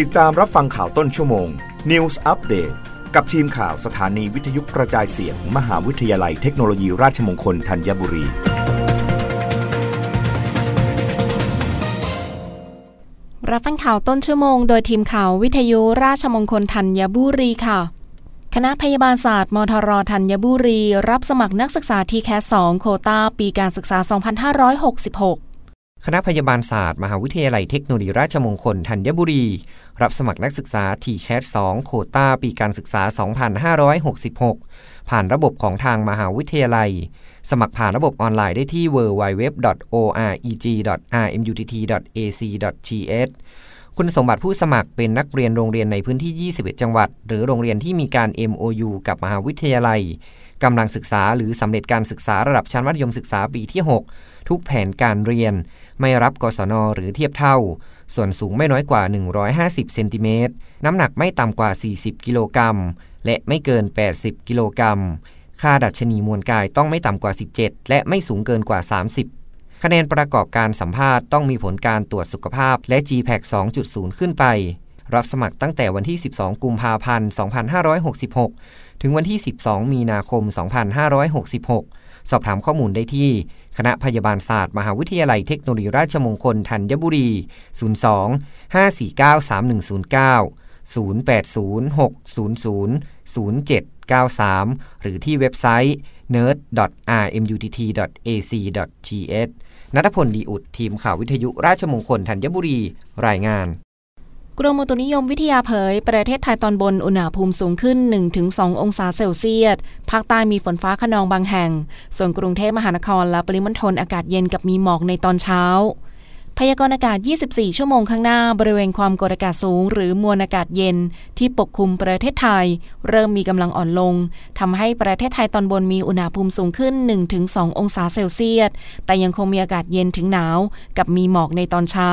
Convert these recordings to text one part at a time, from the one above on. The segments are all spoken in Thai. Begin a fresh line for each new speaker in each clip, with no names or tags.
ติดตามรับฟังข่าวต้นชั่วโมง News Update กับทีมข่าวสถานีวิทยุกระจายเสียงมมหาวิทยาลัยเทคโนโลยีราชมงคลธัญบุรี
รับฟังข่าวต้นชั่วโมง โดยทีมข่าววิทยุราชมงคลธัญบุรีค่ะ คณะพยาบาลศาสตร์มทรธัญบุรี รับสมัครนักศึกษาทีแคส2โคตาปีการศึกษา 2566
คณะพยาบาลศาสตร์ มหาวิทยาลัยเทคโนโลยีราชมงคลธัญบุรี รับสมัครนักศึกษา t c a t 2 โควตาปีการศึกษา 2566 ผ่านระบบของทางมหาวิทยาลัย สมัครผ่านระบบออนไลน์ได้ที่ www.oreg.rmutt.ac.th คุณสมบัติผู้สมัครเป็นนักเรียนโรงเรียนในพื้นที่ 21 จังหวัด หรือโรงเรียนที่มีการ MOU กับมหาวิทยาลัยกำลังศึกษาหรือสำเร็จการศึกษาระดับชั้นมัธยมศึกษาปีที่ 6 ทุกแผนการเรียน ไม่รับกศนหรือเทียบเท่า ส่วนสูงไม่น้อยกว่า 150 เซนติเมตร น้ำหนักไม่ต่ำกว่า 40 กิโลกรัม และไม่เกิน 80 กิโลกรัม ค่าดัชนีมวลกายต้องไม่ต่ำกว่า 17 และไม่สูงเกินกว่า 30 คะแนนประกอบการสัมภาษณ์ต้องมีผลการตรวจสุขภาพและ GPAC 2.0 ขึ้นไป รับสมัครตั้งแต่วันที่ 12 กุมภาพันธ์ 2566 ถึงวันที่ 12 มีนาคม 2566 สอบถามข้อมูลได้ที่ คณะพยาบาลศาสตร์ มหาวิทยาลัยเทคโนโลยีราชมงคลธัญบุรี 02 549 3109 0806000793 หรือที่เว็บไซต์ nerd.rmutt.ac.th นัทพลดีอุดทีมข่าววิทยุราชมงคลธัญบุรี รายงาน
กรมอุตุนิยมวิทยาเผย ประเทศไทยตอนบนอุณหภูมิสูงขึ้น 1-2 องศาเซลเซียส ภาคใต้มีฝนฟ้าขนองบางแห่ง ส่วนกรุงเทพมหานครและปริมณฑลอากาศเย็นกับมีหมอกในตอนเช้า พยากรณ์อากาศ 24 ชั่วโมงข้างหน้า บริเวณความกดอากาศสูง หรือมวลอากาศเย็น ที่ปกคลุมประเทศไทย เริ่มมีกำลังอ่อนลงทำให้ประเทศไทยตอนบนมีอุณหภูมิสูงขึ้น 1-2 องศาเซลเซียส แต่ยังคงมีอากาศเย็นถึงหนาว กับมีหมอกในตอนเช้า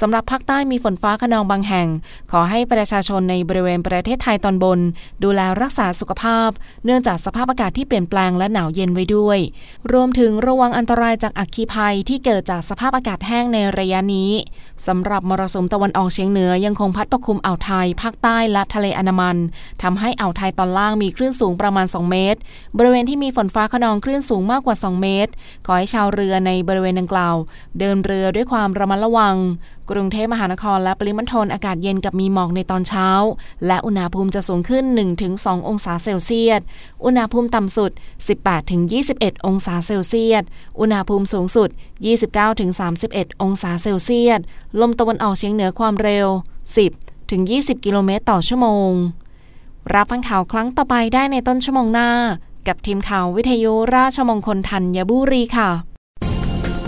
สำหรับภาคใต้มีฝนฟ้าขนองบางแห่ง ขอให้ประชาชนในบริเวณประเทศไทยตอนบน ดูแลรักษาสุขภาพ เนื่องจากสภาพอากาศที่เปลี่ยนแปลงและหนาวเย็นไว้ด้วย รวมถึงระวังอันตรายจากอัคคีภัยที่เกิดจากสภาพอากาศแห้งในระยะนี้สำหรับมรสุมตะวันออกเฉียงเหนือยังคงพัดปกคลุมอ่าวไทย ภาคใต้และทะเลอันามันทำให้อ่าวไทยตอนล่างมีคลื่นสูงประมาณ 2 เมตร บริเวณที่มีฝนฟ้าขนองคลื่นสูงมากกว่า 2 เมตร ขอให้ชาวเรือในบริเวณดังกล่าว เดินเรือด้วยความระมัดระวัง กรุงเทพมหานครและปริมณฑลอากาศเย็นกับมีหมอกในตอนเช้า และอุณหภูมิจะสูงขึ้น 1-2 องศาเซลเซียส อุณหภูมิต่ำสุด 18-21 องศาเซลเซียส อุณหภูมิสูงสุด 29-31 องศาเซลเซียส ลมตะวันออกเฉียงเหนือความเร็ว 10-20 กิโลเมตรต่อชั่วโมง รับฟังข่าวครั้งต่อไปได้ในต้นชั่วโมงหน้า กับทีมข่าววิทยุราชมงคลธัญบุรีค่ะ